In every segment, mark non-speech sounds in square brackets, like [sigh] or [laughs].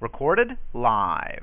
Recorded live.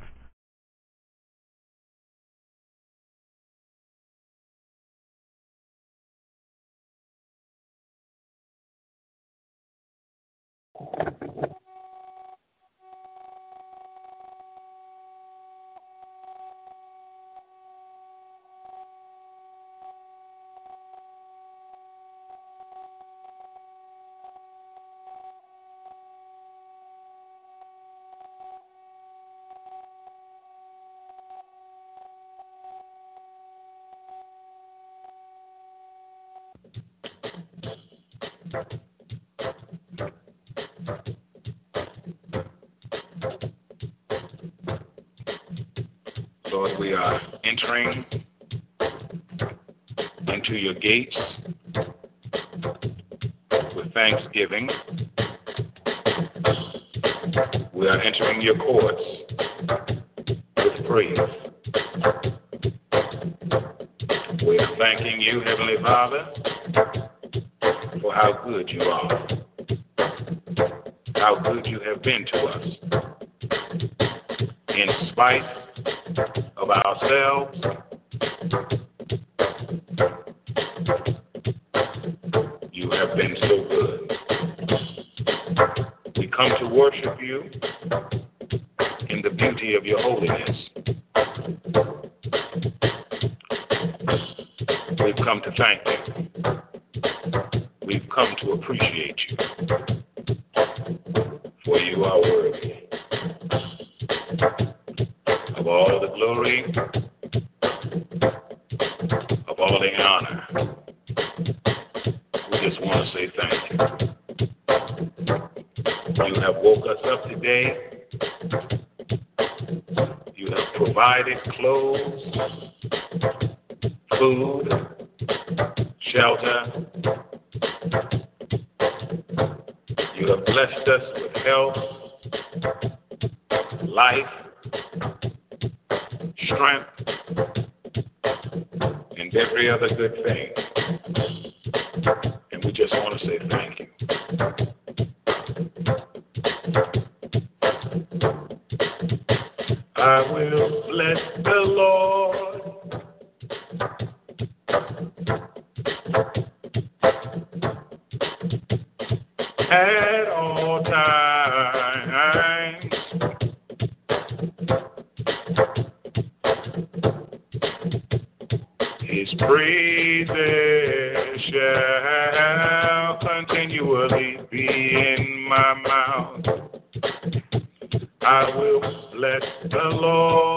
Lord, we are entering into your gates with thanksgiving. We are entering your courts with praise. We are thanking you, Heavenly Father, for how good you are, how good you have been to us. In spite of ourselves, you have been so good. We come to worship you in the beauty of your holiness. His praises shall continually be in my mouth. I will bless the Lord.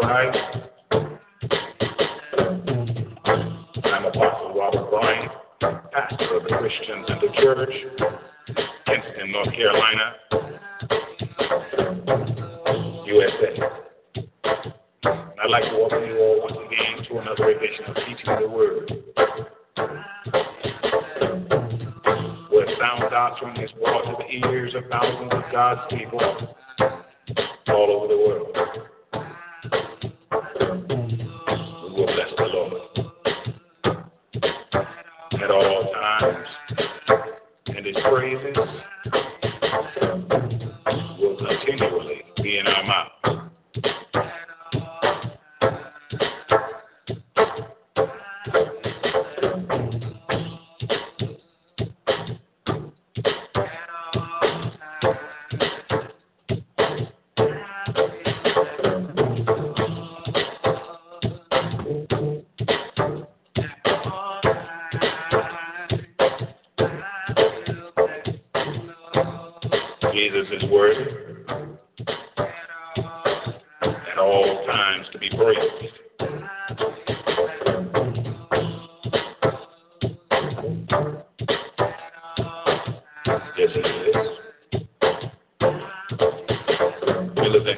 Savior Me let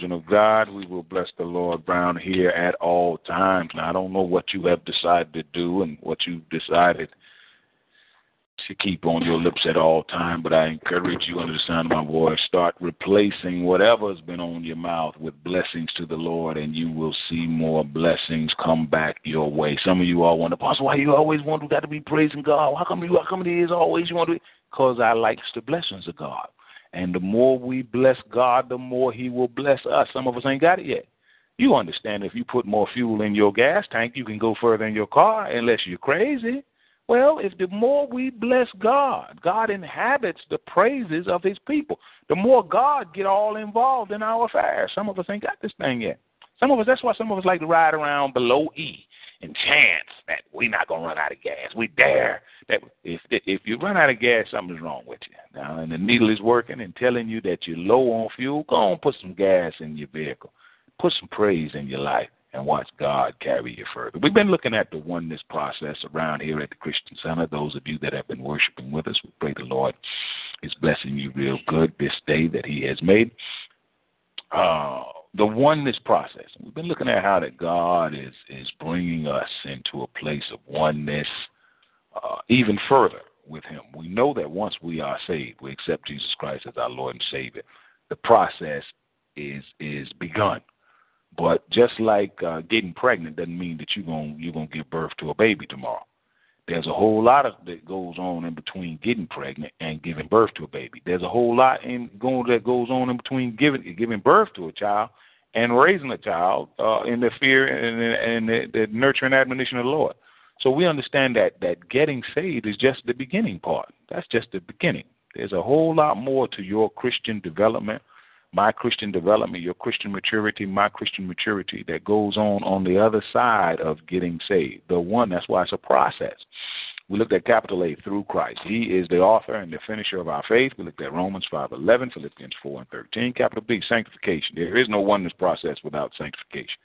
children of God. We will bless the Lord Brown here at all times. Now, I don't know what you have decided to do and what you've decided to keep on your lips at all time, but I encourage you under the sound of my voice, start replacing whatever's been on your mouth with blessings to the Lord, and you will see more blessings come back your way. Some of you all wonder, Pastor, why you always want to got to be praising God? How come you? How come it is always you want to? Be? Because I likes the blessings of God. And the more we bless God, the more He will bless us. Some of us ain't got it yet. You understand if you put more fuel in your gas tank, you can go further in your car unless you're crazy. Well, if the more we bless God, God inhabits the praises of his people. The more God get all involved in our affairs. Some of us ain't got this thing yet. Some of us, that's why some of us like to ride around below E and chance that we're not gonna run out of gas. We dare that if if you run out of gas, something's wrong with you. Now, and the needle is working and telling you that you're low on fuel. Go on, put some gas in your vehicle. Put some praise in your life and watch God carry you further. We've been looking at the oneness process around here at the Christian Center. Those of you that have been worshiping with us, we pray the Lord is blessing you real good this day that He has made. Uh, the oneness process. We've been looking at how that God is is bringing us into a place of oneness uh, even further with Him. We know that once we are saved, we accept Jesus Christ as our Lord and Savior. The process is is begun. But just like uh, getting pregnant doesn't mean that you're gonna you're gonna give birth to a baby tomorrow. There's a whole lot of that goes on in between getting pregnant and giving birth to a baby. There's a whole lot in going that goes on in between giving giving birth to a child and raising a child uh, in the fear and, and the, the nurturing admonition of the Lord. So we understand that that getting saved is just the beginning part. That's just the beginning. There's a whole lot more to your Christian development, my Christian development, your Christian maturity, my Christian maturity that goes on on the other side of getting saved. The one, that's why it's a process. We looked at capital A through Christ. He is the author and the finisher of our faith. We looked at Romans 5:11, Philippians 4 and 13. Capital B, sanctification. There is no oneness process without sanctification.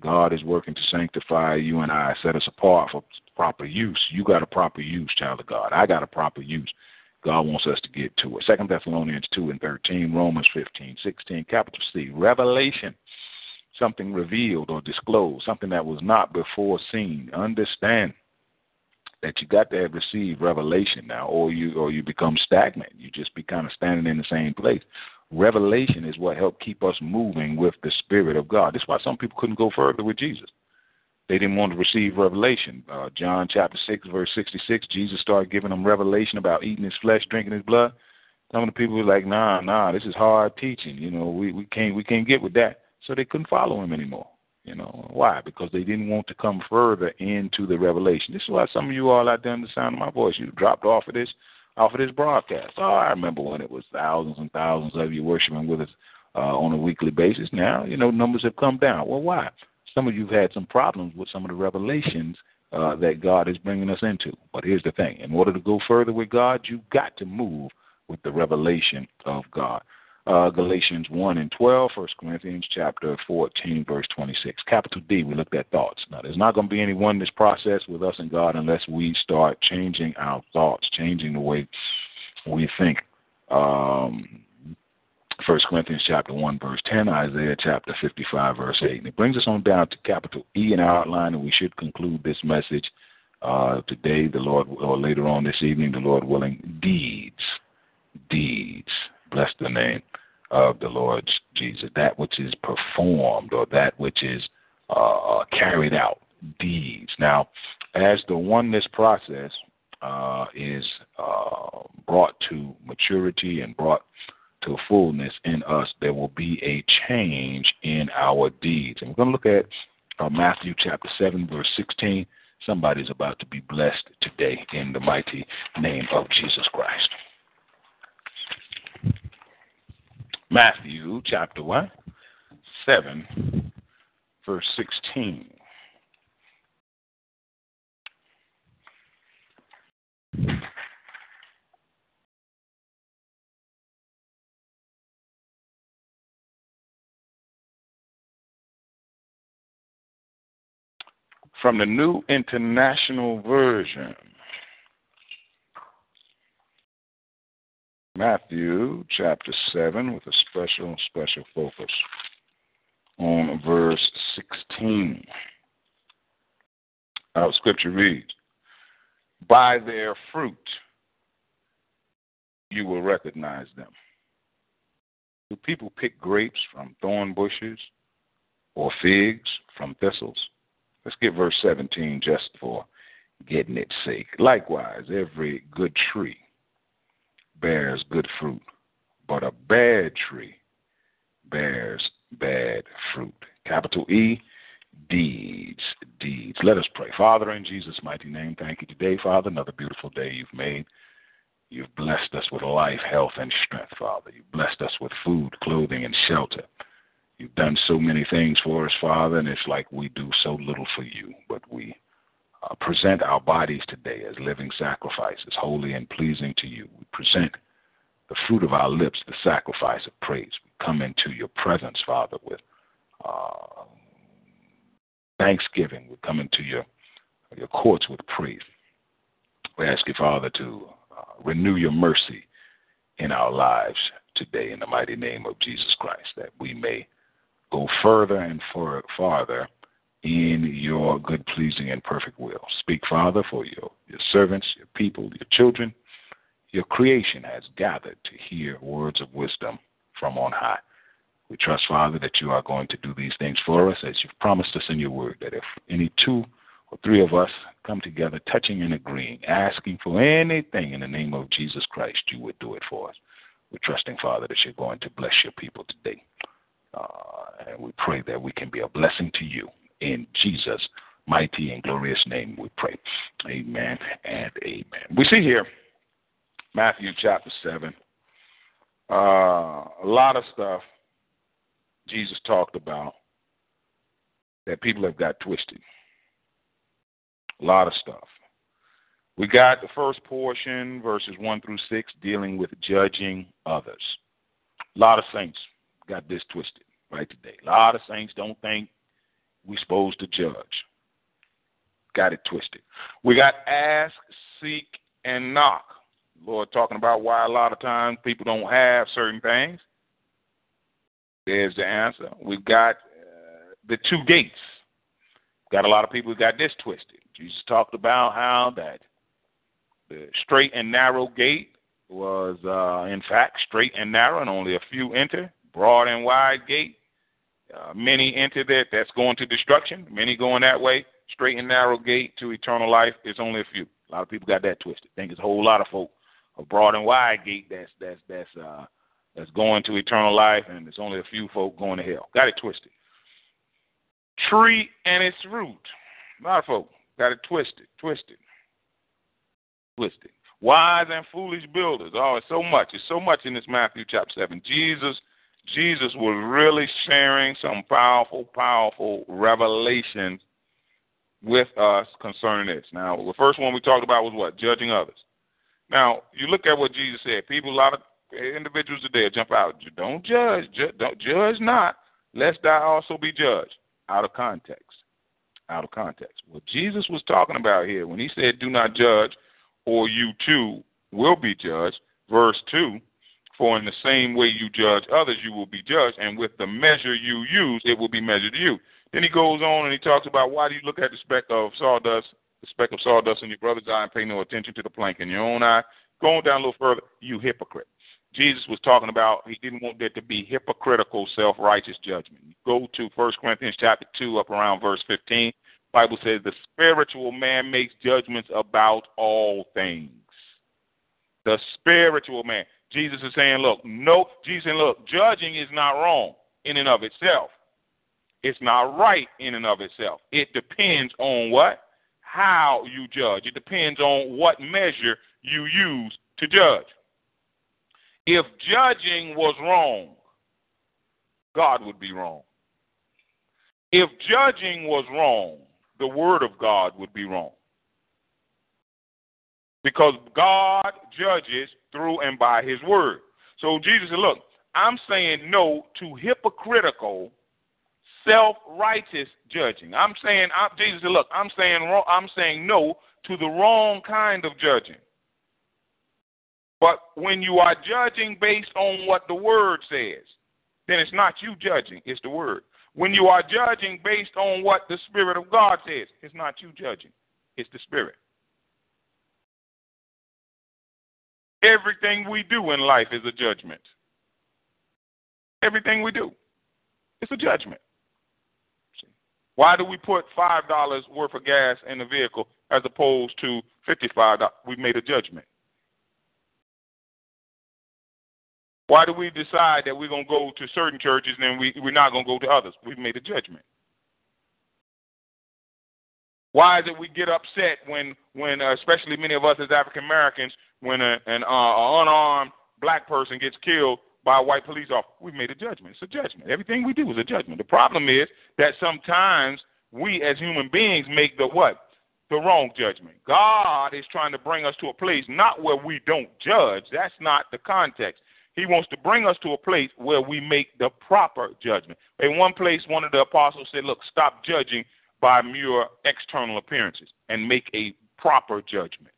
God is working to sanctify you and I, set us apart for proper use. You got a proper use, child of God. I got a proper use. God wants us to get to it. Second Thessalonians 2 and 13, Romans 15, 16, capital C, revelation, something revealed or disclosed, something that was not before seen. Understand that you got to have received revelation now, or you or you become stagnant. You just be kind of standing in the same place. Revelation is what helped keep us moving with the Spirit of God. That's why some people couldn't go further with Jesus. They didn't want to receive revelation. Uh, John chapter 6, verse 66, Jesus started giving them revelation about eating his flesh, drinking his blood. Some of the people were like, nah, nah, this is hard teaching. You know, we, we can't we can't get with that. So they couldn't follow him anymore. You know why? Because they didn't want to come further into the revelation. This is why some of you all out there in the sound of my voice, you dropped off of this, off of this broadcast. Oh, I remember when it was thousands and thousands of you worshiping with us uh, on a weekly basis. Now, you know, numbers have come down. Well, why? Some of you've had some problems with some of the revelations uh, that God is bringing us into. But here's the thing: in order to go further with God, you've got to move with the revelation of God uh, Galatians 1 and 12, 1 Corinthians chapter 14, verse 26. Capital D, we looked at thoughts. Now, there's not going to be any oneness process with us and God unless we start changing our thoughts, changing the way we think. Um, 1 Corinthians chapter 1, verse 10, Isaiah chapter 55, verse 8. And it brings us on down to capital E in our outline, and we should conclude this message uh, today, the Lord, or later on this evening, the Lord willing. Deeds. Deeds. Bless the name of the Lord Jesus. That which is performed or that which is uh, carried out, deeds. Now, as the oneness process uh, is uh, brought to maturity and brought to fullness in us, there will be a change in our deeds. And we're going to look at uh, Matthew chapter 7, verse 16. Somebody's about to be blessed today in the mighty name of Jesus Christ. Matthew chapter 1, 7, verse 16. From the New International Version. Matthew chapter 7 with a special, special focus on verse 16. Our scripture reads By their fruit you will recognize them. Do people pick grapes from thorn bushes or figs from thistles? Let's get verse 17 just for getting its sake. Likewise, every good tree bears good fruit, but a bad tree bears bad fruit. Capital E, deeds, deeds. Let us pray. Father, in Jesus' mighty name, thank you today, Father, another beautiful day you've made. You've blessed us with life, health, and strength, Father. You've blessed us with food, clothing, and shelter. You've done so many things for us, Father, and it's like we do so little for you, but we uh, present our bodies today as living sacrifices, holy and pleasing to you. We present the fruit of our lips, the sacrifice of praise. We come into your presence, Father, with uh, thanksgiving. We come into your your courts with praise. We ask you, Father, to uh, renew your mercy in our lives today in the mighty name of Jesus Christ, that we may go further and for, farther in your good, pleasing, and perfect will. Speak, Father, for your, your servants, your people, your children, your creation has gathered to hear words of wisdom from on high. We trust, Father, that you are going to do these things for us as you've promised us in your word, that if any two or three of us come together, touching and agreeing, asking for anything in the name of Jesus Christ, you would do it for us. We're trusting, Father, that you're going to bless your people today. Uh, and we pray that we can be a blessing to you in Jesus' mighty and glorious name we pray. Amen and amen. We see here, Matthew chapter 7, uh, a lot of stuff Jesus talked about that people have got twisted. A lot of stuff. We got the first portion, verses 1 through 6, dealing with judging others. A lot of saints got this twisted right today. A lot of saints don't think we're supposed to judge. Got it twisted. We got ask, seek, and knock. Lord talking about why a lot of times people don't have certain things. There's the answer. We've got uh, the two gates. got a lot of people who got this twisted. Jesus talked about how that the straight and narrow gate was, uh, in fact, straight and narrow, and only a few enter. Broad and wide gate, uh, many enter that. That's going to destruction. Many going that way. Straight and narrow gate to eternal life. It's only a few. A lot of people got that twisted. Think it's a whole lot of folk. A broad and wide gate that's that's that's uh that's going to eternal life, and it's only a few folk going to hell. Got it twisted. Tree and its root. A lot of folk got it twisted, twisted, twisted. Wise and foolish builders. Oh, it's so much. It's so much in this Matthew chapter seven. Jesus, Jesus was really sharing some powerful, powerful revelations with us concerning this. Now, the first one we talked about was what? Judging others. Now, you look at what Jesus said. People, a lot of individuals today jump out. Don't judge. Ju- don't judge not, lest thou also be judged. Out of context. Out of context. What Jesus was talking about here when he said, "Do not judge, or you too will be judged." Verse two. For in the same way you judge others, you will be judged, and with the measure you use, it will be measured to you. Then he goes on and he talks about why do you look at the speck of sawdust, the speck of sawdust in your brother's eye and pay no attention to the plank in your own eye? Going down a little further, you hypocrite. Jesus was talking about he didn't want there to be hypocritical, self-righteous judgment. Go to 1 Corinthians chapter 2 up around verse 15. Bible says the spiritual man makes judgments about all things. The spiritual man. Jesus is saying, look, no, Jesus saying, look, judging is not wrong in and of itself. It's not right in and of itself. It depends on what? How you judge. It depends on what measure you use to judge. If judging was wrong, God would be wrong. If judging was wrong, the Word of God would be wrong. Because God judges through and by His Word. So Jesus said, Look, I'm saying no to hypocritical, self righteous judging. I'm saying, I'm, Jesus said, Look, I'm saying, I'm saying no to the wrong kind of judging. But when you are judging based on what the word says, then it's not you judging, it's the word. When you are judging based on what the Spirit of God says, it's not you judging, it's the Spirit. Everything we do in life is a judgment. Everything we do, it's a judgment. Why do we put $5 worth of gas in the vehicle as opposed to $55? We made a judgment. Why do we decide that we're going to go to certain churches and we, we're not going to go to others? We've made a judgment. Why is it we get upset when, when uh, especially many of us as African Americans, when a, an uh, unarmed black person gets killed by a white police officer? We've made a judgment. It's a judgment. Everything we do is a judgment. The problem is that sometimes we as human beings make the what? The wrong judgment. God is trying to bring us to a place not where we don't judge. That's not the context. He wants to bring us to a place where we make the proper judgment. In one place, one of the apostles said, Look, stop judging by mere external appearances and make a proper judgment.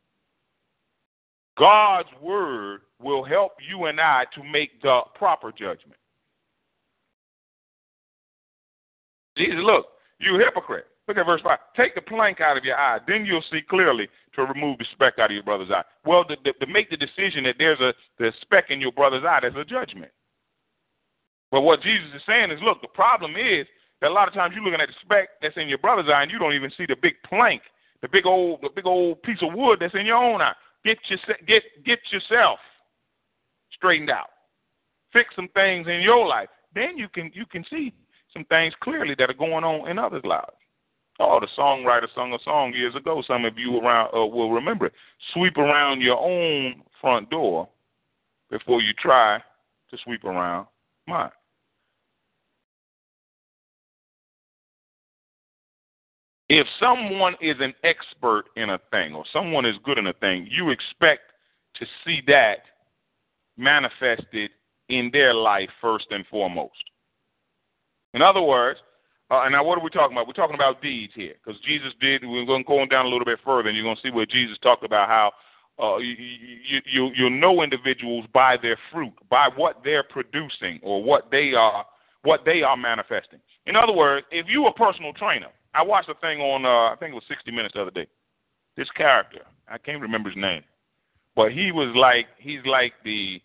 God's word will help you and I to make the proper judgment. Jesus, look, you hypocrite. Look at verse 5. Take the plank out of your eye, then you'll see clearly to remove the speck out of your brother's eye. Well, to, to, to make the decision that there's a the speck in your brother's eye, there's a judgment. But what Jesus is saying is, look, the problem is that a lot of times you're looking at the speck that's in your brother's eye and you don't even see the big plank, the big old the big old piece of wood that's in your own eye. Get your, get get yourself straightened out. Fix some things in your life. Then you can you can see some things clearly that are going on in others' lives. Oh, the songwriter sung a song years ago. Some of you around uh, will remember it. Sweep around your own front door before you try to sweep around mine. If someone is an expert in a thing or someone is good in a thing, you expect to see that manifested in their life first and foremost. In other words, uh, and now, what are we talking about? We're talking about deeds here, because Jesus did. We're going to go on down a little bit further, and you're going to see where Jesus talked about how uh, you, you, you know individuals by their fruit, by what they're producing, or what they are what they are manifesting. In other words, if you're a personal trainer, I watched a thing on uh, I think it was 60 Minutes the other day. This character, I can't remember his name, but he was like he's like the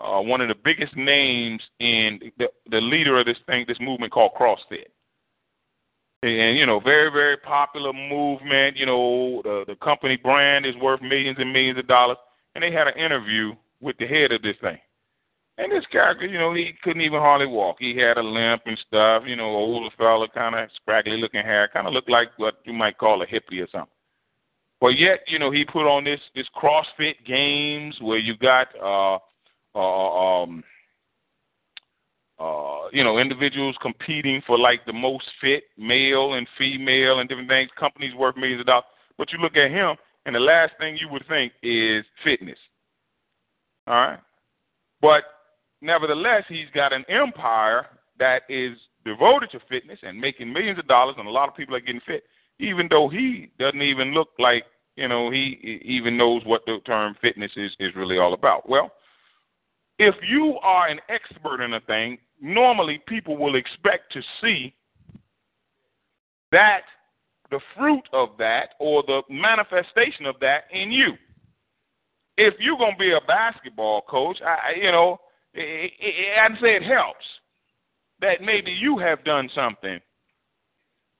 uh, one of the biggest names in the, the leader of this thing, this movement called CrossFit. And you know, very very popular movement. You know, the the company brand is worth millions and millions of dollars. And they had an interview with the head of this thing. And this character, you know, he couldn't even hardly walk. He had a limp and stuff. You know, older fella, kind of scraggly looking hair, kind of looked like what you might call a hippie or something. But yet, you know, he put on this this CrossFit games where you got uh uh um uh you know individuals competing for like the most fit male and female and different things. Companies worth millions of dollars. But you look at him, and the last thing you would think is fitness. All right, but nevertheless, he's got an empire that is devoted to fitness and making millions of dollars, and a lot of people are getting fit, even though he doesn't even look like you know he even knows what the term fitness is is really all about. Well, if you are an expert in a thing, normally people will expect to see that the fruit of that or the manifestation of that in you. If you're to be a basketball coach, I, you know, I'd say it helps that maybe you have done something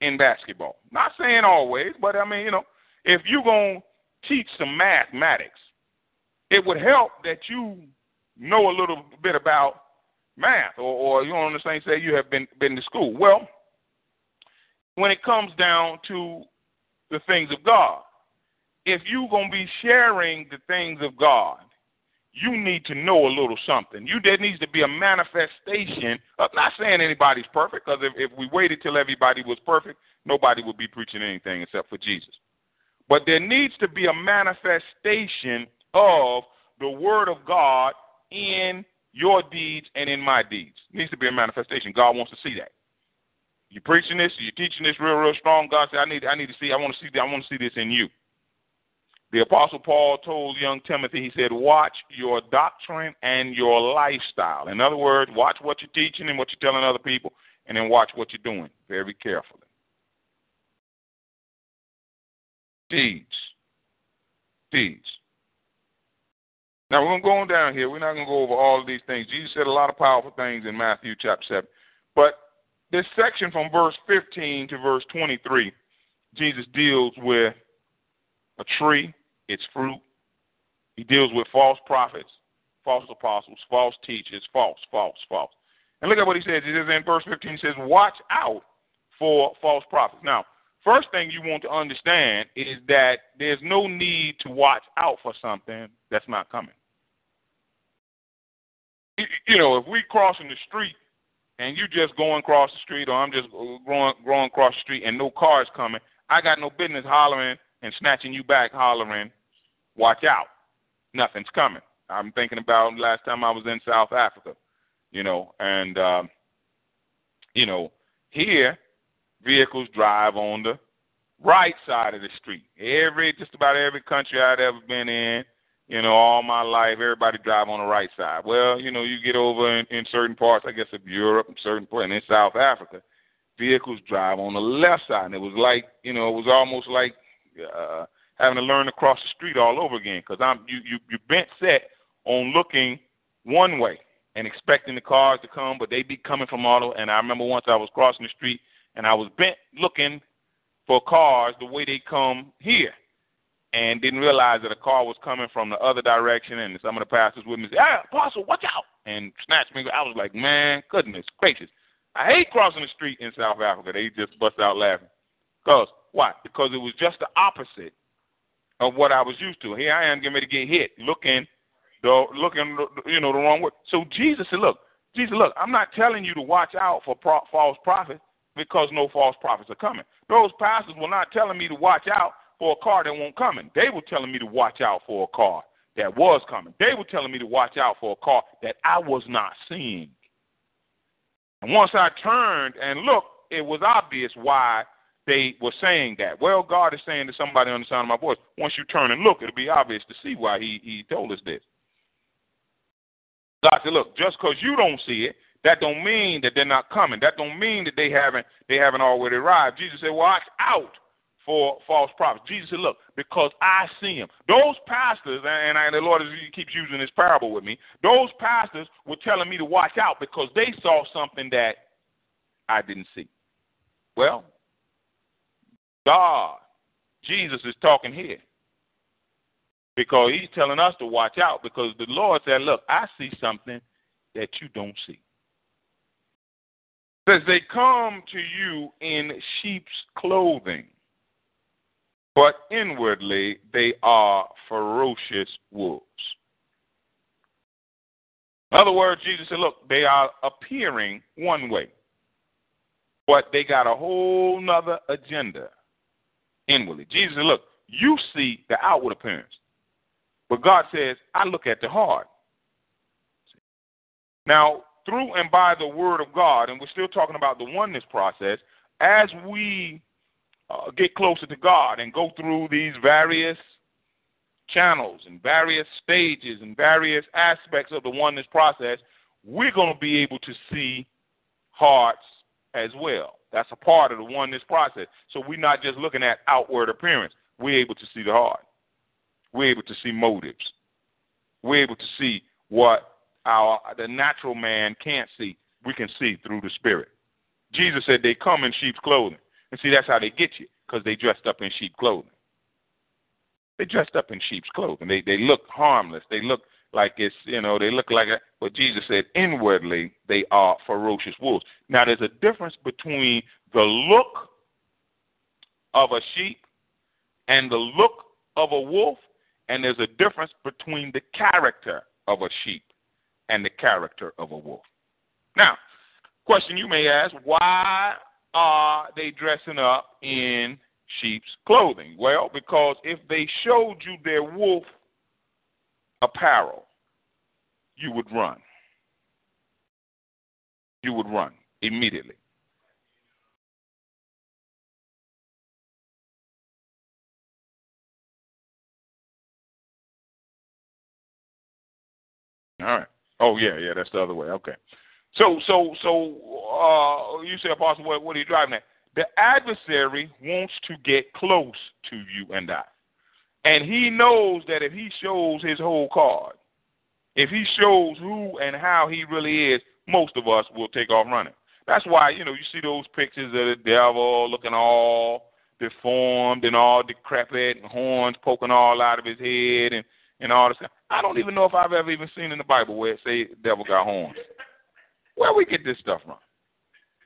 in basketball. Not saying always, but I mean, you know, if you're going to teach some mathematics, it would help that you know a little bit about math, or, or you the same say you have been been to school. Well, when it comes down to the things of God, if you're gonna be sharing the things of God, you need to know a little something. You there needs to be a manifestation. I'm not saying anybody's perfect, because if, if we waited till everybody was perfect, nobody would be preaching anything except for Jesus. But there needs to be a manifestation of the Word of God in your deeds and in my deeds. It needs to be a manifestation. God wants to see that. You're preaching this, you're teaching this real, real strong. God said, I need, I need to see, I want to see, I want to see this in you. The Apostle Paul told young Timothy, he said, watch your doctrine and your lifestyle. In other words, watch what you're teaching and what you're telling other people, and then watch what you're doing very carefully. Deeds. Deeds. Now we're going to go on down here. We're not going to go over all of these things. Jesus said a lot of powerful things in Matthew chapter 7. But this section from verse 15 to verse 23, Jesus deals with a tree, its fruit. He deals with false prophets, false apostles, false teachers, false, false, false. And look at what he says. He says in verse 15, he says, Watch out for false prophets. Now, first thing you want to understand is that there's no need to watch out for something that's not coming. You know, if we crossing the street and you're just going across the street, or I'm just going going across the street and no cars coming, I got no business hollering and snatching you back, hollering, "Watch out! Nothing's coming." I'm thinking about last time I was in South Africa, you know, and um, you know, here vehicles drive on the right side of the street. Every just about every country I've ever been in, you know, all my life, everybody drive on the right side. Well, you know, you get over in, in certain parts, I guess, of Europe, certain parts, and in South Africa, vehicles drive on the left side. And it was like, you know, it was almost like uh, having to learn to cross the street all over again because I'm you you you bent set on looking one way and expecting the cars to come, but they be coming from over. And I remember once I was crossing the street and I was bent looking for cars the way they come here and didn't realize that a car was coming from the other direction and some of the pastors with me said, Hey, Apostle, watch out and snatched me. I was like, Man, goodness gracious. I hate crossing the street in South Africa. They just bust out laughing. Because why? Because it was just the opposite of what I was used to. Here I am getting ready to get hit, looking the looking you know the wrong way. So Jesus said, Look, Jesus, look, I'm not telling you to watch out for pro- false prophets because no false prophets are coming. Those pastors were not telling me to watch out for a car that won't coming. They were telling me to watch out for a car that was coming. They were telling me to watch out for a car that I was not seeing. And once I turned and looked, it was obvious why they were saying that. Well, God is saying to somebody on the sound of my voice, once you turn and look, it'll be obvious to see why he, he told us this. God said, look, just because you don't see it That don't mean that they're not coming. That don't mean that they haven't they haven't already arrived. Jesus said, "Watch out for false prophets." Jesus said, "Look, because I see them." Those pastors, and, I, the Lord keeps using this parable with me. Those pastors were telling me to watch out because they saw something that I didn't see. Well, God, Jesus is talking here because he's telling us to watch out because the Lord said, Look, I see something that you don't see. Says they come to you in sheep's clothing, but inwardly they are ferocious wolves. In other words, Jesus said, Look, they are appearing one way, but they got a whole nother agenda inwardly. Jesus Look, you see the outward appearance. But God says, I look at the heart. Now, through and by the word of God, and we're still talking about the oneness process, as we uh, get closer to God and go through these various channels and various stages and various aspects of the oneness process, we're going to be able to see hearts as well. That's a part of the oneness process. So we're not just looking at outward appearance, we're able to see the heart we're able to see motives. We're able to see what our the natural man can't see. We can see through the spirit. Jesus said they come in sheep's clothing. And see, that's how they get you, because they dressed up in sheep clothing. They dressed up in sheep's clothing. They they look harmless. They look like it's you know they look like a, but Jesus said inwardly they are ferocious wolves. Now there's a difference between the look of a sheep and the look of a wolf and there's a difference between the character of a sheep and the character of a wolf. Now, question you may ask, why are they dressing up in sheep's clothing? Well, because if they showed you their wolf apparel, you would run. You would run immediately. All right. Oh yeah, yeah, that's the other way. Okay. So so so uh you say Apostle what what are you driving at? The adversary wants to get close to you and I. And he knows that if he shows his whole card, if he shows who and how he really is, most of us will take off running. That's why, you know, you see those pictures of the devil looking all deformed and all decrepit and horns poking all out of his head and and all this. I don't even know if I've ever even seen in the Bible where it say devil got horns. Where we get this stuff from?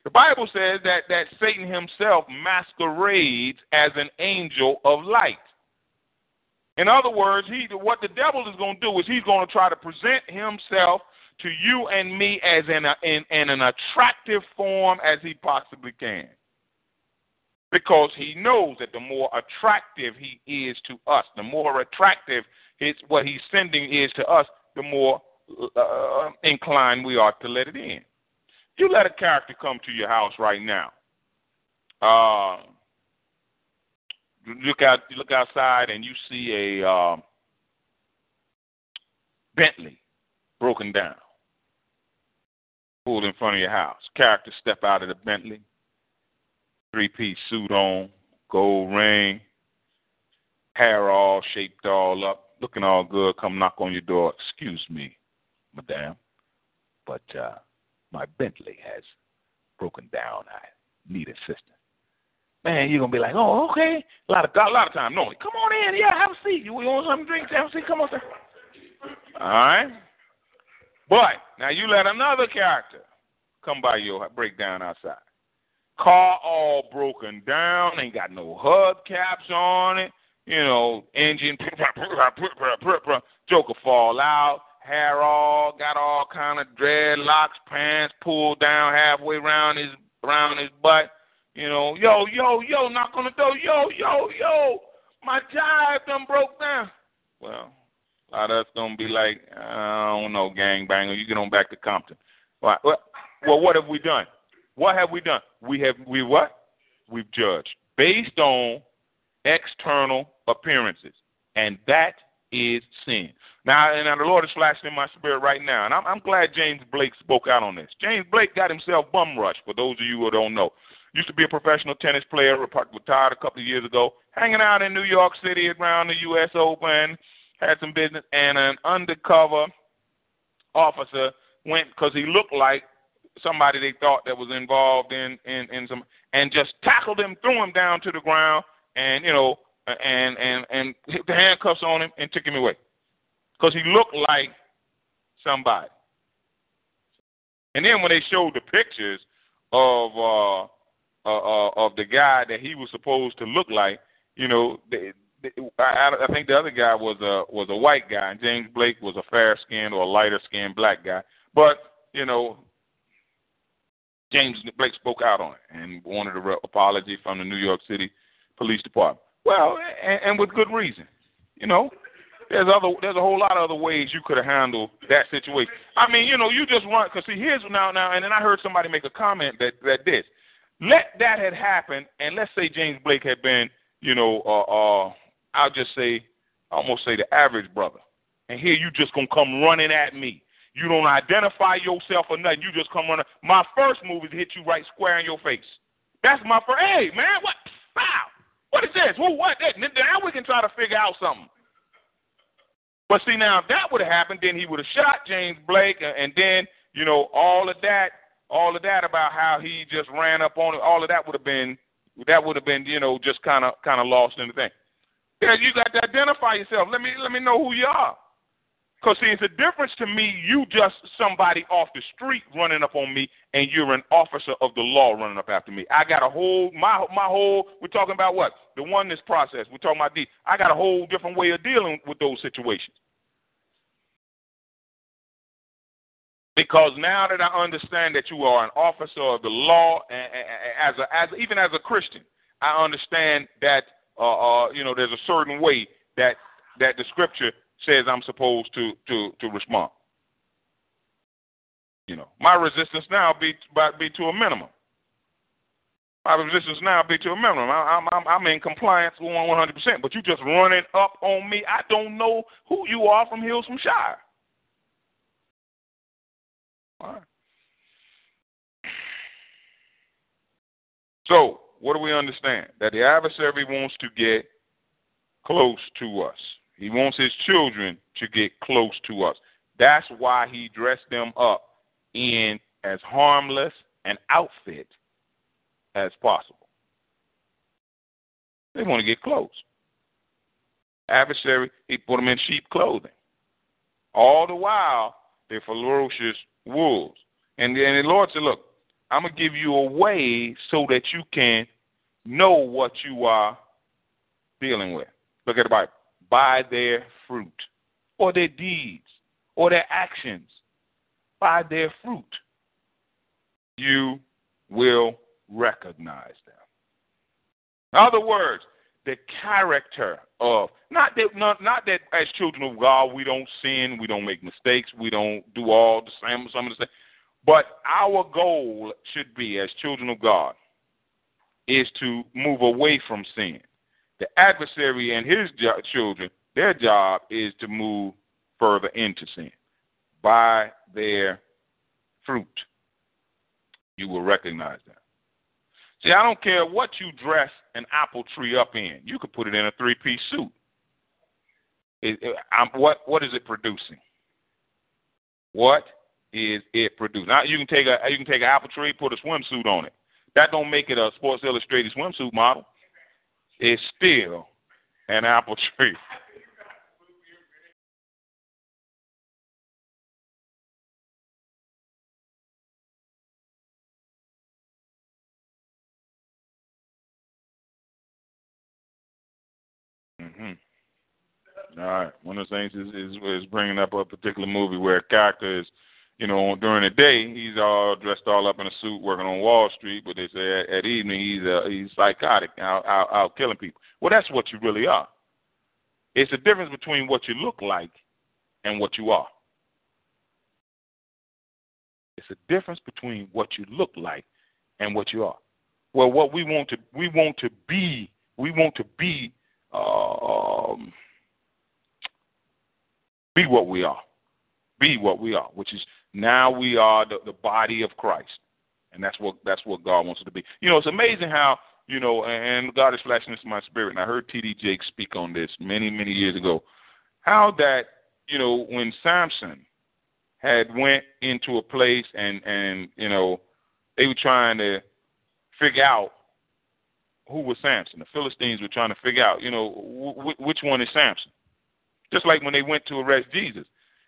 The Bible says that, that Satan himself masquerades as an angel of light. In other words, he what the devil is going to do is he's going to try to present himself to you and me as in, a, in, in an attractive form as he possibly can. Because he knows that the more attractive he is to us, the more attractive it's what he's sending is to us, the more uh, inclined we are to let it in. You let a character come to your house right now. Uh, look out, look outside, and you see a uh, Bentley broken down, pulled in front of your house. Character step out of the Bentley, three-piece suit on, gold ring, hair all shaped all up, looking all good, come knock on your door. Excuse me, madame, but uh, my Bentley has broken down. I need assistance. Man, you're gonna be like, oh, okay. A lot of a lot of time, no. Come on in, yeah, have a seat. You want something to drink? Have a seat. Come on, sir. All right. But now you let another character come by your breakdown outside. Car all broken down, ain't got no hubcaps on it you know, engine, [laughs] Joker fall out, hair all, got all kind of dreadlocks, pants pulled down halfway around his around his butt. You know, yo, yo, yo, knock on the door, yo, yo, yo, my jive done broke down. Well, a lot of us gonna be like, I don't know, gangbanger, you get on back to Compton. Well, well, what have we done? What have we done? We have we what? We've judged based on external appearances. And that is sin. Now, and now the Lord is flashing in my spirit right now, and I'm, I'm glad James Blake spoke out on this. James Blake got himself bum rushed. For those of you who don't know, used to be a professional tennis player, retired a couple of years ago, hanging out in New York City around the U.S. Open, had some business, and an undercover officer went because he looked like somebody they thought that was involved in in in some and just tackled him, threw him down to the ground, and you know, and and and hit the handcuffs on him and took him away because he looked like somebody. And then when they showed the pictures of uh, uh, uh, of the guy that he was supposed to look like, you know, they, they, I, I think the other guy was a was a white guy, and James Blake was a fair skinned or a lighter skinned black guy. But you know, James Blake spoke out on it and wanted an apology from the New York City Police Department. Well, and, and with good reason. You know, there's other there's a whole lot of other ways you could have handled that situation. I mean, you know, you just run because see here's now now and then I heard somebody make a comment that that this let that had happened and let's say James Blake had been you know uh uh I'll just say I almost say the average brother and here you just gonna come running at me you don't identify yourself or nothing. You just come running. My first move is hit you right square in your face. That's my first. Hey, man, what? Wow. What is this? Who? What? That? Now we can try to figure out something. But see, now if that would have happened, then he would have shot James Blake, and then you know all of that, all of that about how he just ran up on it. All of that would have been, that would have been, you know, just kind of, kind of lost in the thing. Yeah, you got to identify yourself. Let me, let me know who you are. Because, see, it's a difference to me, you just somebody off the street running up on me, and you're an officer of the law running up after me. I got a whole, my, my whole, we're talking about what? The oneness process. We're talking about the, I got a whole different way of dealing with those situations. Because now that I understand that you are an officer of the law, as a, as even as a Christian, I understand that uh, uh, you know there's a certain way that that the Scripture says I'm supposed to to to respond. You know, my resistance now be be to a minimum. My resistance now be to a minimum. I, I'm I'm in compliance 100 percent. But you just running up on me. I don't know who you are from Hills from Shire. Right. So, what do we understand? That the adversary wants to get close to us. He wants his children to get close to us. That's why he dressed them up in as harmless an outfit as possible. They want to get close. Adversary, he put them in sheep clothing. All the while, they're ferocious wolves. And then the Lord said, Look, I'm going to give you a way so that you can know what you are dealing with. Look at the Bible by their fruit, or their deeds, or their actions. By their fruit, you will recognize them. In other words, the character of not that not, not that as children of God we don't sin, we don't make mistakes, we don't do all the same some of the same. But our goal should be as children of God is to move away from sin. The adversary and his children, their job is to move further into sin. By their fruit, you will recognize them. See, I don't care what you dress an apple tree up in. You could put it in a three-piece suit. It, it, what what is it producing? What is it producing? Now you can take a you can take an apple tree, put a swimsuit on it. That don't make it a Sports Illustrated swimsuit model It's still an apple [laughs] tree. Mm-hmm. All right. One of the things is, is is bringing up a particular movie where a character is you know, during the day he's all dressed all up in a suit working on Wall Street, but they say at, at evening he's uh, he's psychotic, out, out out killing people. Well, that's what you really are. It's the difference between what you look like and what you are. It's a difference between what you look like and what you are. Well, what we want to we want to be we want to be um, Be what we are. Be what we are, which is now we are the, the body of Christ. And that's what that's what God wants us to be. You know, it's amazing how, you know, and God is flashing this in my spirit, and I heard T D Jakes speak on this many, many years ago. How that, you know, when Samson had went into a place and and you know they were trying to figure out who was Samson. The Philistines were trying to figure out, you know, wh- which one is Samson. Just like when they went to arrest Jesus,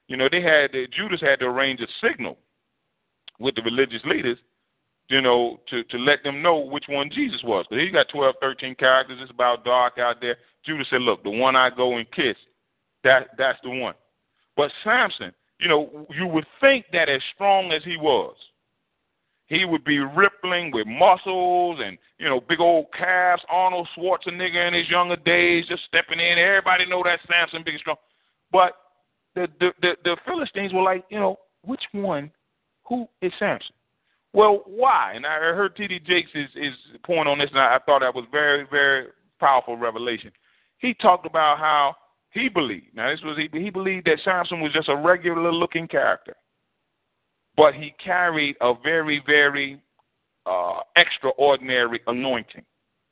you know, they had Judas had to arrange a signal with the religious leaders, you know, to to let them know which one Jesus was. Because he got 12, 13 characters. It's about dark out there. Judas said, "Look, the one I go and kiss, that that's the one." But Samson, you know, you would think that as strong as he was, he would be rippling with muscles and you know big old calves. Arnold Schwarzenegger in his younger days, just stepping in. Everybody know that Samson big and strong, but the the the, the Philistines were like, you know, which one? Who is Samson? Well, why? And I heard T.D. Jakes is is point on this, and I, I thought that was very very powerful revelation. He talked about how he believed. Now this was he, he believed that Samson was just a regular looking character but he carried a very, very uh, extraordinary anointing.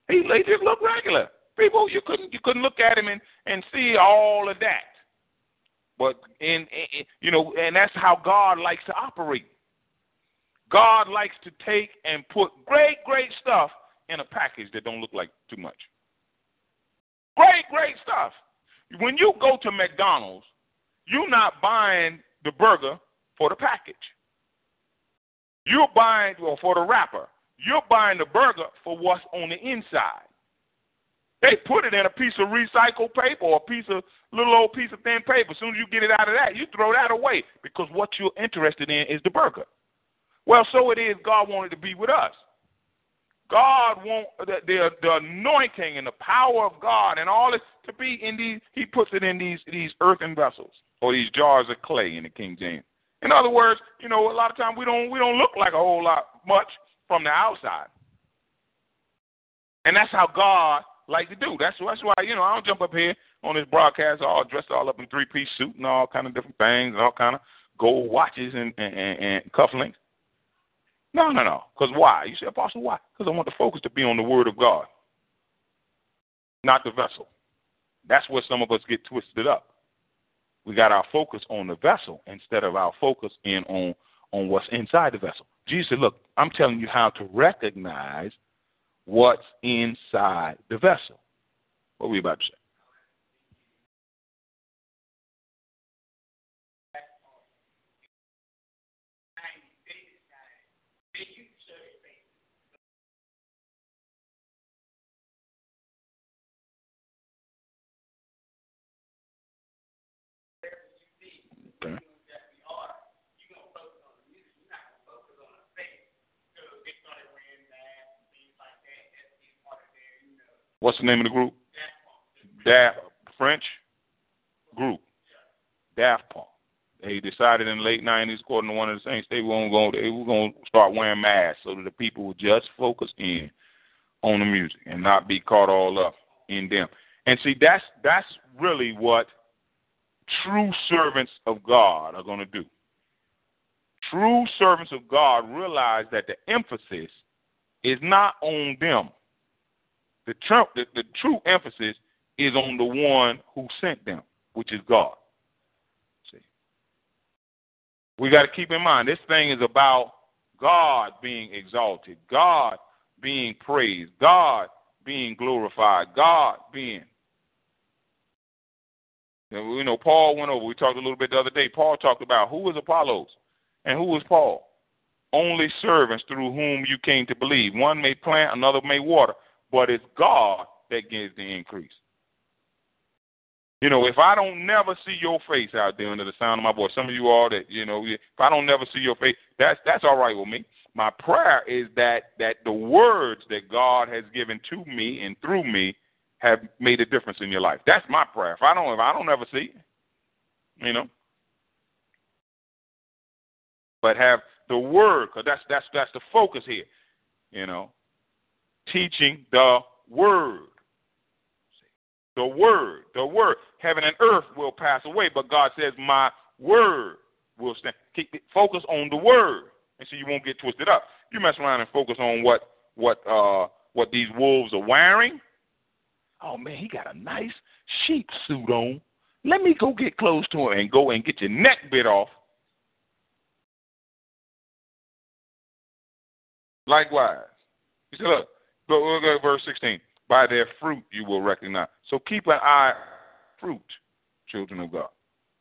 He, he just looked regular. People, you couldn't you couldn't look at him and, and see all of that. But in, in you know, and that's how God likes to operate. God likes to take and put great, great stuff in a package that don't look like too much. Great, great stuff. When you go to McDonald's, you're not buying the burger for the package. You're buying, well, for the wrapper, you're buying the burger for what's on the inside. They put it in a piece of recycled paper or a piece of little old piece of thin paper. As soon as you get it out of that, you throw that away because what you're interested in is the burger. Well, so it is God wanted to be with us. God want the, the, the anointing and the power of God and all this to be in these. He puts it in these these earthen vessels or these jars of clay in the King James. In other words, you know, a lot of times we don't we don't look like a whole lot much from the outside. And that's how God likes to do. That's that's why, you know, I don't jump up here on this broadcast all dressed all up in three piece suit and all kind of different things and all kind of gold watches and, and, and, and cufflinks. No, no, no. Because why? You say, Apostle, why? Because I want the focus to be on the Word of God, not the vessel. That's where some of us get twisted up. We got our focus on the vessel instead of our focus in on on what's inside the vessel. Jesus said, "Look, I'm telling you how to recognize what's inside the vessel." What were we about to say? Okay. What's the name of the group? Daft French group. Daft Punk. They decided in the late nineties, according to one of the saints, they were going they were to start wearing masks so that the people would just focus in on the music and not be caught all up in them. And see, that's that's really what true servants of God are to do. True servants of God realize that the emphasis is not on them. The, tr- the, the true emphasis is on the one who sent them, which is God. See, we got to keep in mind this thing is about God being exalted, God being praised, God being glorified, God being you know, Paul went over. We talked a little bit the other day. Paul talked about who was Apollos and who was Paul. Only servants through whom you came to believe. One may plant, another may water, but it's God that gives the increase. You know, if I don't never see your face out there under the sound of my voice, some of you all that you know, if I don't never see your face, that's that's all right with me. My prayer is that that the words that God has given to me and through me have made a difference in your life. That's my prayer. If I don't, if I don't ever see, you know, but have the word, because that's that's that's the focus here, you know, teaching the word. The word, the word. Heaven and earth will pass away, but God says, My word will stand. Focus on the word, and so you won't get twisted up. You mess around and focus on what what uh what these wolves are wearing. Oh man, he got a nice sheep suit on. Let me go get close to him and go and get your neck bit off. Likewise, he said, look, look at verse 16. By their fruit you will recognize. So keep an eye fruit, children of God.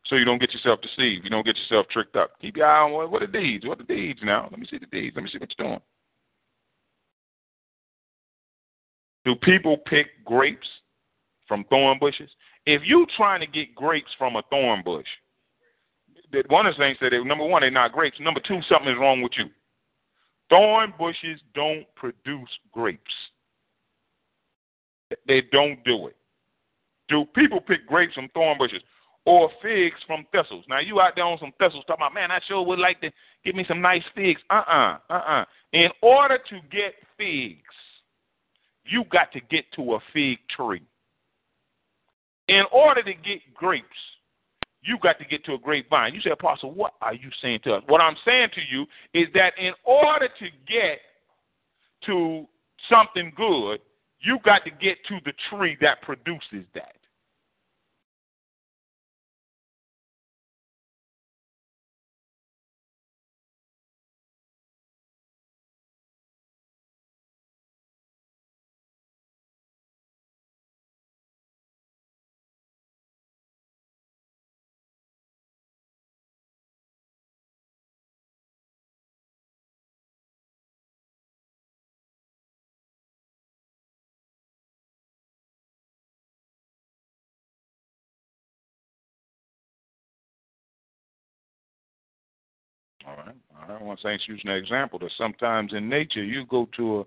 So you don't get yourself deceived. You don't get yourself tricked up. Keep your eye on what, what are the deeds? What are the deeds now? Let me see the deeds. Let me see what you're doing. Do people pick grapes from thorn bushes? If you're trying to get grapes from a thorn bush, one of the things that number one, they're not grapes. Number two, something is wrong with you. Thorn bushes don't produce grapes. They don't do it. Do people pick grapes from thorn bushes or figs from thistles? Now you out there on some thistles talking about, man, I sure would like to give me some nice figs. Uh-uh, uh-uh. In order to get figs, you got to get to a fig tree. In order to get grapes, you got to get to a grapevine. You say, Apostle, what are you saying to us? What I'm saying to you is that in order to get to something good, you got to get to the tree that produces that. One saints using an example that sometimes in nature you go to a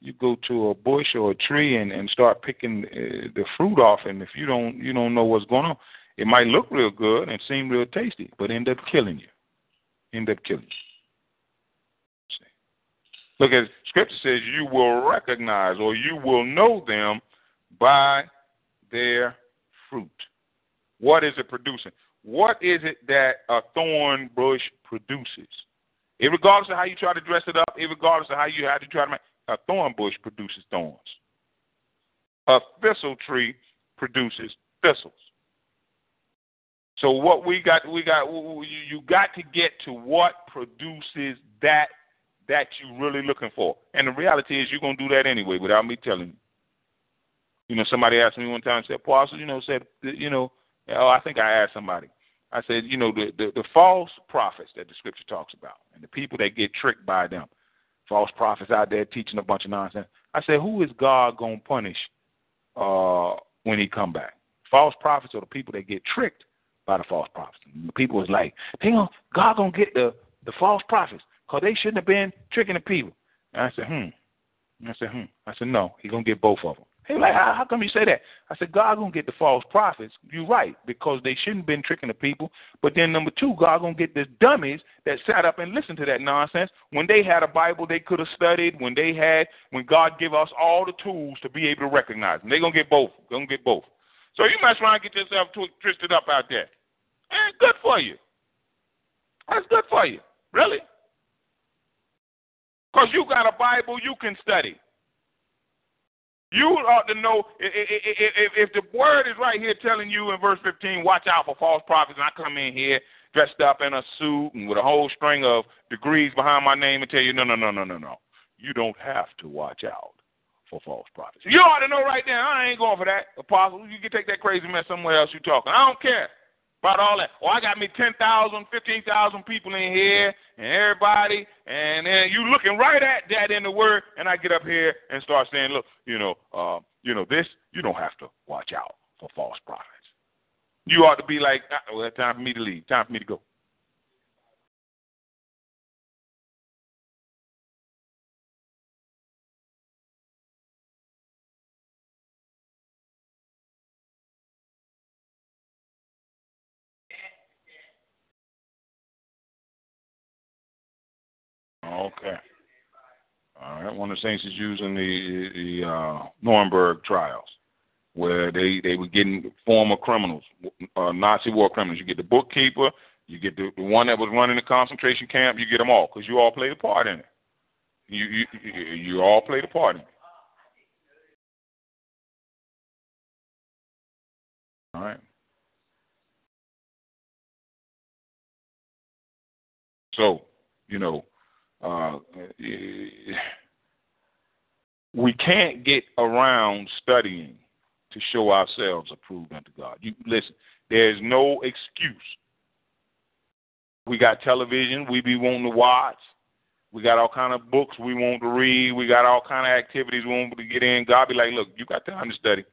you go to a bush or a tree and, and start picking uh, the fruit off, and if you don't you don't know what's going on, it might look real good and seem real tasty, but end up killing you. End up killing you. See. Look at Scripture says you will recognize or you will know them by their fruit. What is it producing? What is it that a thorn bush produces? Regardless of how you try to dress it up, regardless of how you how to try to make uh, a thorn bush produces thorns. A thistle tree produces thistles. So what we got, we got, you, got to get to what produces that that you're really looking for. And the reality is, you're gonna do that anyway without me telling you. You know, somebody asked me one time, said, Apostle, you know, said, you know, oh, I think I asked somebody. I said, you know, the, the, the false prophets that the scripture talks about and the people that get tricked by them, false prophets out there teaching a bunch of nonsense. I said, who is God going to punish uh, when he come back? False prophets or the people that get tricked by the false prophets? And the people is like, hang on, God going to get the, the false prophets because they shouldn't have been tricking the people. And I said, hmm. And I said, hmm. I said, no, he's going to get both of them. He like, how, how come you say that? I said, God gonna get the false prophets. You're right, because they shouldn't been tricking the people. But then number two, God gonna get the dummies that sat up and listened to that nonsense when they had a Bible they could have studied, when they had when God gave us all the tools to be able to recognize them. They're gonna get both. Gonna get both. So you mess try and get yourself twisted up out there. And good for you. That's good for you. Really. Because you got a Bible you can study. You ought to know if, if, if the word is right here telling you in verse 15, watch out for false prophets, and I come in here dressed up in a suit and with a whole string of degrees behind my name and tell you, no, no, no, no, no, no. You don't have to watch out for false prophets. You ought to know right now, I ain't going for that, apostle. You can take that crazy mess somewhere else you talking. I don't care about all that. Well, I got me 10,000, 15,000 people in here and everybody, and then you looking right at that in the word, and I get up here and start saying, look, you know, uh, you know, this, you don't have to watch out for false prophets. You ought to be like, well, time for me to leave, time for me to go. Okay. All right. One of the saints is using the the uh, Nuremberg trials where they they were getting former criminals, uh, Nazi war criminals. You get the bookkeeper, you get the, the one that was running the concentration camp. You get them all because you all played a part in it. You you you all played a part in it. All right. So, you know, uh, we can't get around studying to show ourselves approved unto God. You listen, there's no excuse. We got television we be wanting to watch. We got all kind of books we want to read. We got all kind of activities we want to get in. God be like, look, you got time to study.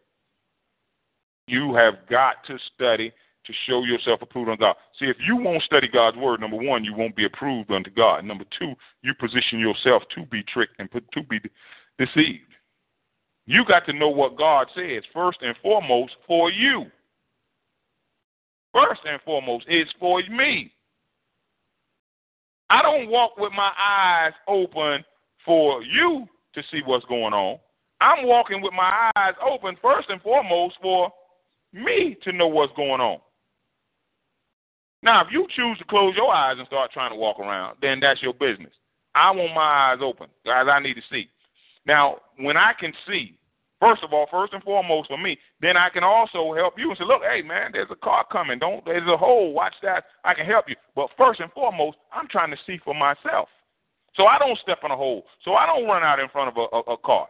You have got to study to show yourself approved unto God. See, if you won't study God's word, number one, you won't be approved unto God. Number two, you position yourself to be tricked and to be deceived. You got to know what God says first and foremost for you. First and foremost is for me. I don't walk with my eyes open for you to see what's going on. I'm walking with my eyes open first and foremost for me to know what's going on. Now, if you choose to close your eyes and start trying to walk around, then that's your business. I want my eyes open, guys. I need to see. Now, when I can see, first of all, first and foremost for me, then I can also help you and say, look, hey man, there's a car coming. Don't there's a hole. Watch that. I can help you. But first and foremost, I'm trying to see for myself. So I don't step in a hole. So I don't run out in front of a, a, a car.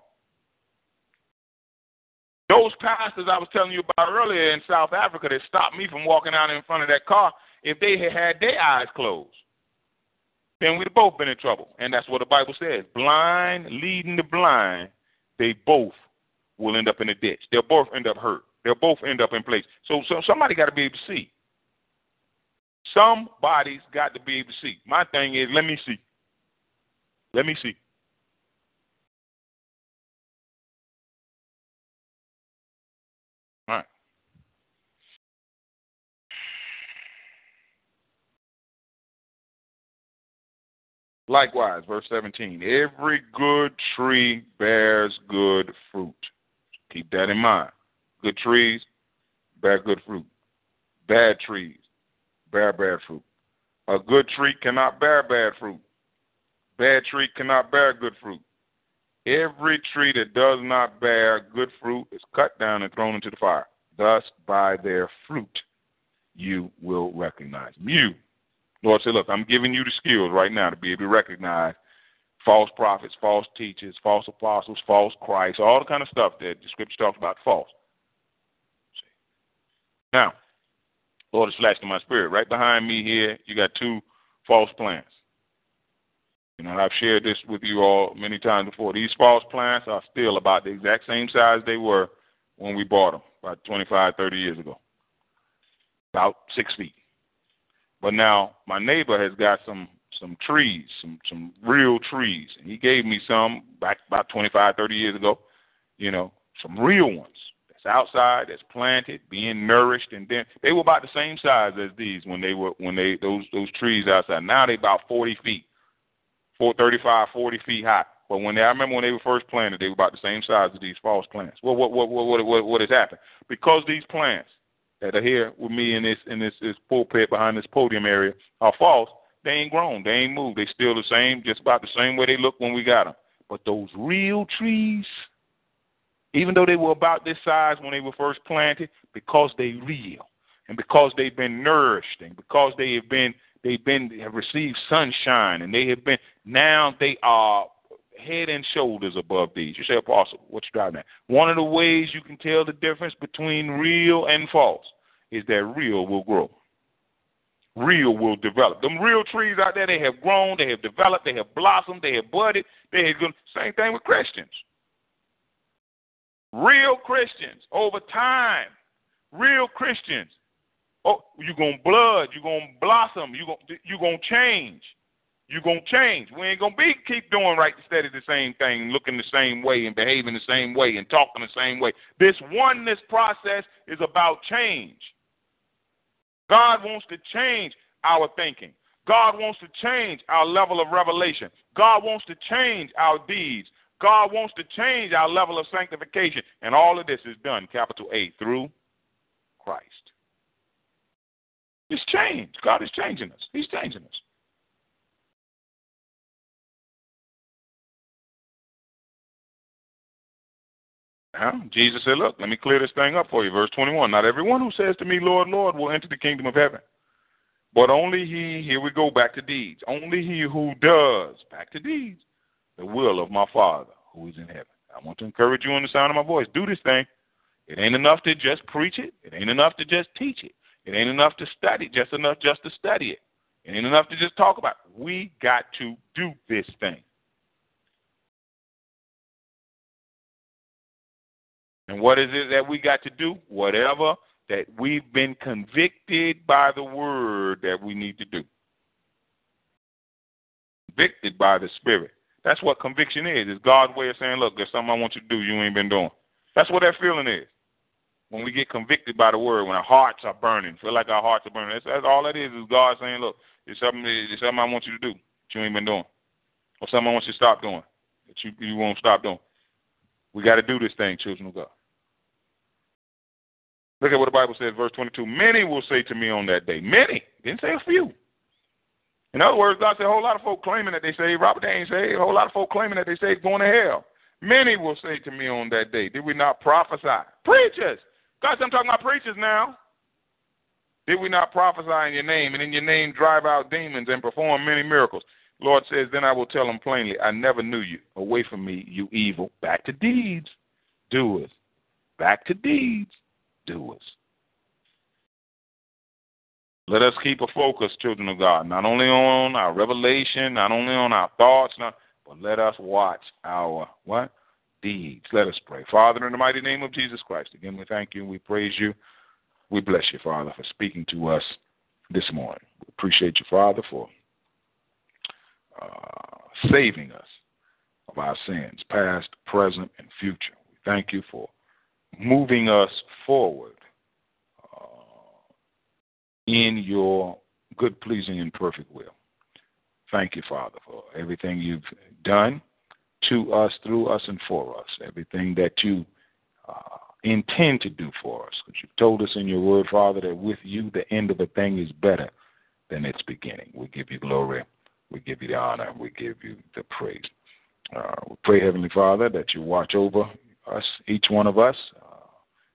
Those pastors I was telling you about earlier in South Africa that stopped me from walking out in front of that car, if they had had their eyes closed, then we'd both been in trouble. And that's what the Bible says. Blind leading the blind, they both will end up in a ditch. They'll both end up hurt. They'll both end up in place. So, so somebody got to be able to see. Somebody's got to be able to see. My thing is, let me see. Let me see. All right. Likewise, verse 17 every good tree bears good fruit. Keep that in mind. Good trees bear good fruit. Bad trees bear bad fruit. A good tree cannot bear bad fruit. Bad tree cannot bear good fruit. Every tree that does not bear good fruit is cut down and thrown into the fire. Thus, by their fruit, you will recognize them. Lord said, Look, I'm giving you the skills right now to be able to recognize false prophets, false teachers, false apostles, false Christ, all the kind of stuff that the scripture talks about false. Now, Lord is flashed in my spirit. Right behind me here, you got two false plants. You know, I've shared this with you all many times before. These false plants are still about the exact same size they were when we bought them, about 25, 30 years ago. About six feet. But now my neighbor has got some some trees, some some real trees, and he gave me some back about 25, 30 years ago. You know, some real ones that's outside, that's planted, being nourished, and then they were about the same size as these when they were when they those those trees outside. Now they about 40 feet, 435, 40 feet high. But when they, I remember when they were first planted, they were about the same size as these false plants. Well, what what what what what has happened? Because these plants that are here with me in this in this, this pulpit behind this podium area are false, they ain't grown. They ain't moved. They still the same, just about the same way they look when we got them. But those real trees, even though they were about this size when they were first planted, because they real and because they've been nourished and because they have been they've been have received sunshine and they have been now they are head and shoulders above these. You say, Apostle, what you driving at? One of the ways you can tell the difference between real and false is that real will grow. Real will develop. Them real trees out there, they have grown, they have developed, they have blossomed, they have budded. They have same thing with Christians. Real Christians over time. Real Christians. Oh, you're gonna blood, you're gonna blossom, you're gonna you're gonna change you're gonna change. We ain't gonna be keep doing right steady the same thing, looking the same way and behaving the same way and talking the same way. This oneness process is about change. God wants to change our thinking. God wants to change our level of revelation. God wants to change our deeds. God wants to change our level of sanctification. And all of this is done, capital A, through Christ. It's changed. God is changing us. He's changing us. Now, Jesus said, Look, let me clear this thing up for you. Verse 21 Not everyone who says to me, Lord, Lord, will enter the kingdom of heaven, but only he, here we go, back to deeds, only he who does, back to deeds, the will of my Father who is in heaven. I want to encourage you in the sound of my voice. Do this thing. It ain't enough to just preach it. It ain't enough to just teach it. It ain't enough to study, just enough just to study it. It ain't enough to just talk about it. We got to do this thing. And what is it that we got to do? Whatever that we've been convicted by the word that we need to do. Convicted by the Spirit. That's what conviction is. It's God's way of saying, look, there's something I want you to do you ain't been doing. That's what that feeling is. When we get convicted by the word, when our hearts are burning, feel like our hearts are burning. That's, that's all that is, is God saying, look, there's something, there's something I want you to do that you ain't been doing. Or something I want you to stop doing that you, you won't stop doing. We got to do this thing, children of God. Look at what the Bible says, verse 22. Many will say to me on that day. Many. Didn't say a few. In other words, God said a whole lot of folk claiming that they say Robert they ain't saved. A whole lot of folk claiming that they say going to hell. Many will say to me on that day, Did we not prophesy? Preachers. God said, I'm talking about preachers now. Did we not prophesy in your name, and in your name drive out demons and perform many miracles? Lord says, Then I will tell them plainly, I never knew you. Away from me, you evil. Back to deeds, doers. Back to deeds, doers. Let us keep a focus, children of God, not only on our revelation, not only on our thoughts, not, but let us watch our what? Deeds. Let us pray. Father, in the mighty name of Jesus Christ, again we thank you, and we praise you, we bless you, Father, for speaking to us this morning. We appreciate you, Father, for uh, saving us of our sins, past, present, and future. We thank you for moving us forward in your good, pleasing, and perfect will. Thank you, Father, for everything you've done to us, through us, and for us. Everything that you uh, intend to do for us. Because you've told us in your word, Father, that with you the end of a thing is better than its beginning. We give you glory, we give you the honor, we give you the praise. Uh, we pray, Heavenly Father, that you watch over us, each one of us, uh,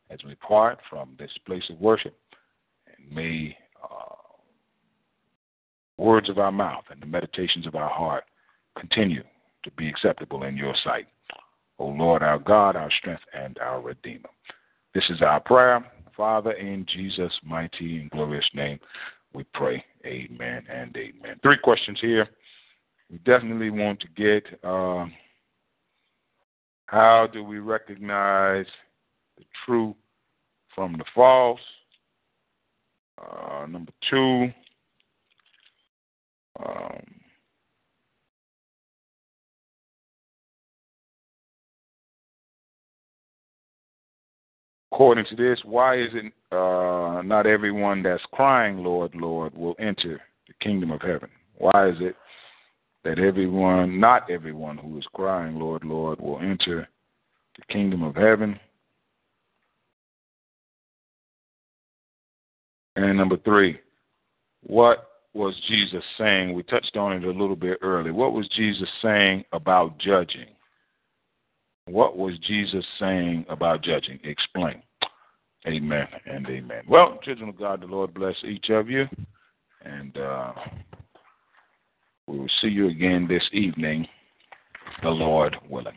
as we part from this place of worship. And may uh, words of our mouth and the meditations of our heart continue to be acceptable in your sight. O Lord, our God, our strength, and our Redeemer. This is our prayer. Father, in Jesus' mighty and glorious name, we pray. Amen and amen. Three questions here. We definitely want to get uh, how do we recognize the true from the false? Uh, number two, um, according to this, why is it uh, not everyone that's crying, Lord, Lord, will enter the kingdom of heaven? Why is it that everyone, not everyone who is crying, Lord, Lord, will enter the kingdom of heaven? And number three, what was Jesus saying? We touched on it a little bit earlier. What was Jesus saying about judging? What was Jesus saying about judging? Explain. Amen and amen. Well, children of God, the Lord bless each of you. And uh, we will see you again this evening, the Lord willing.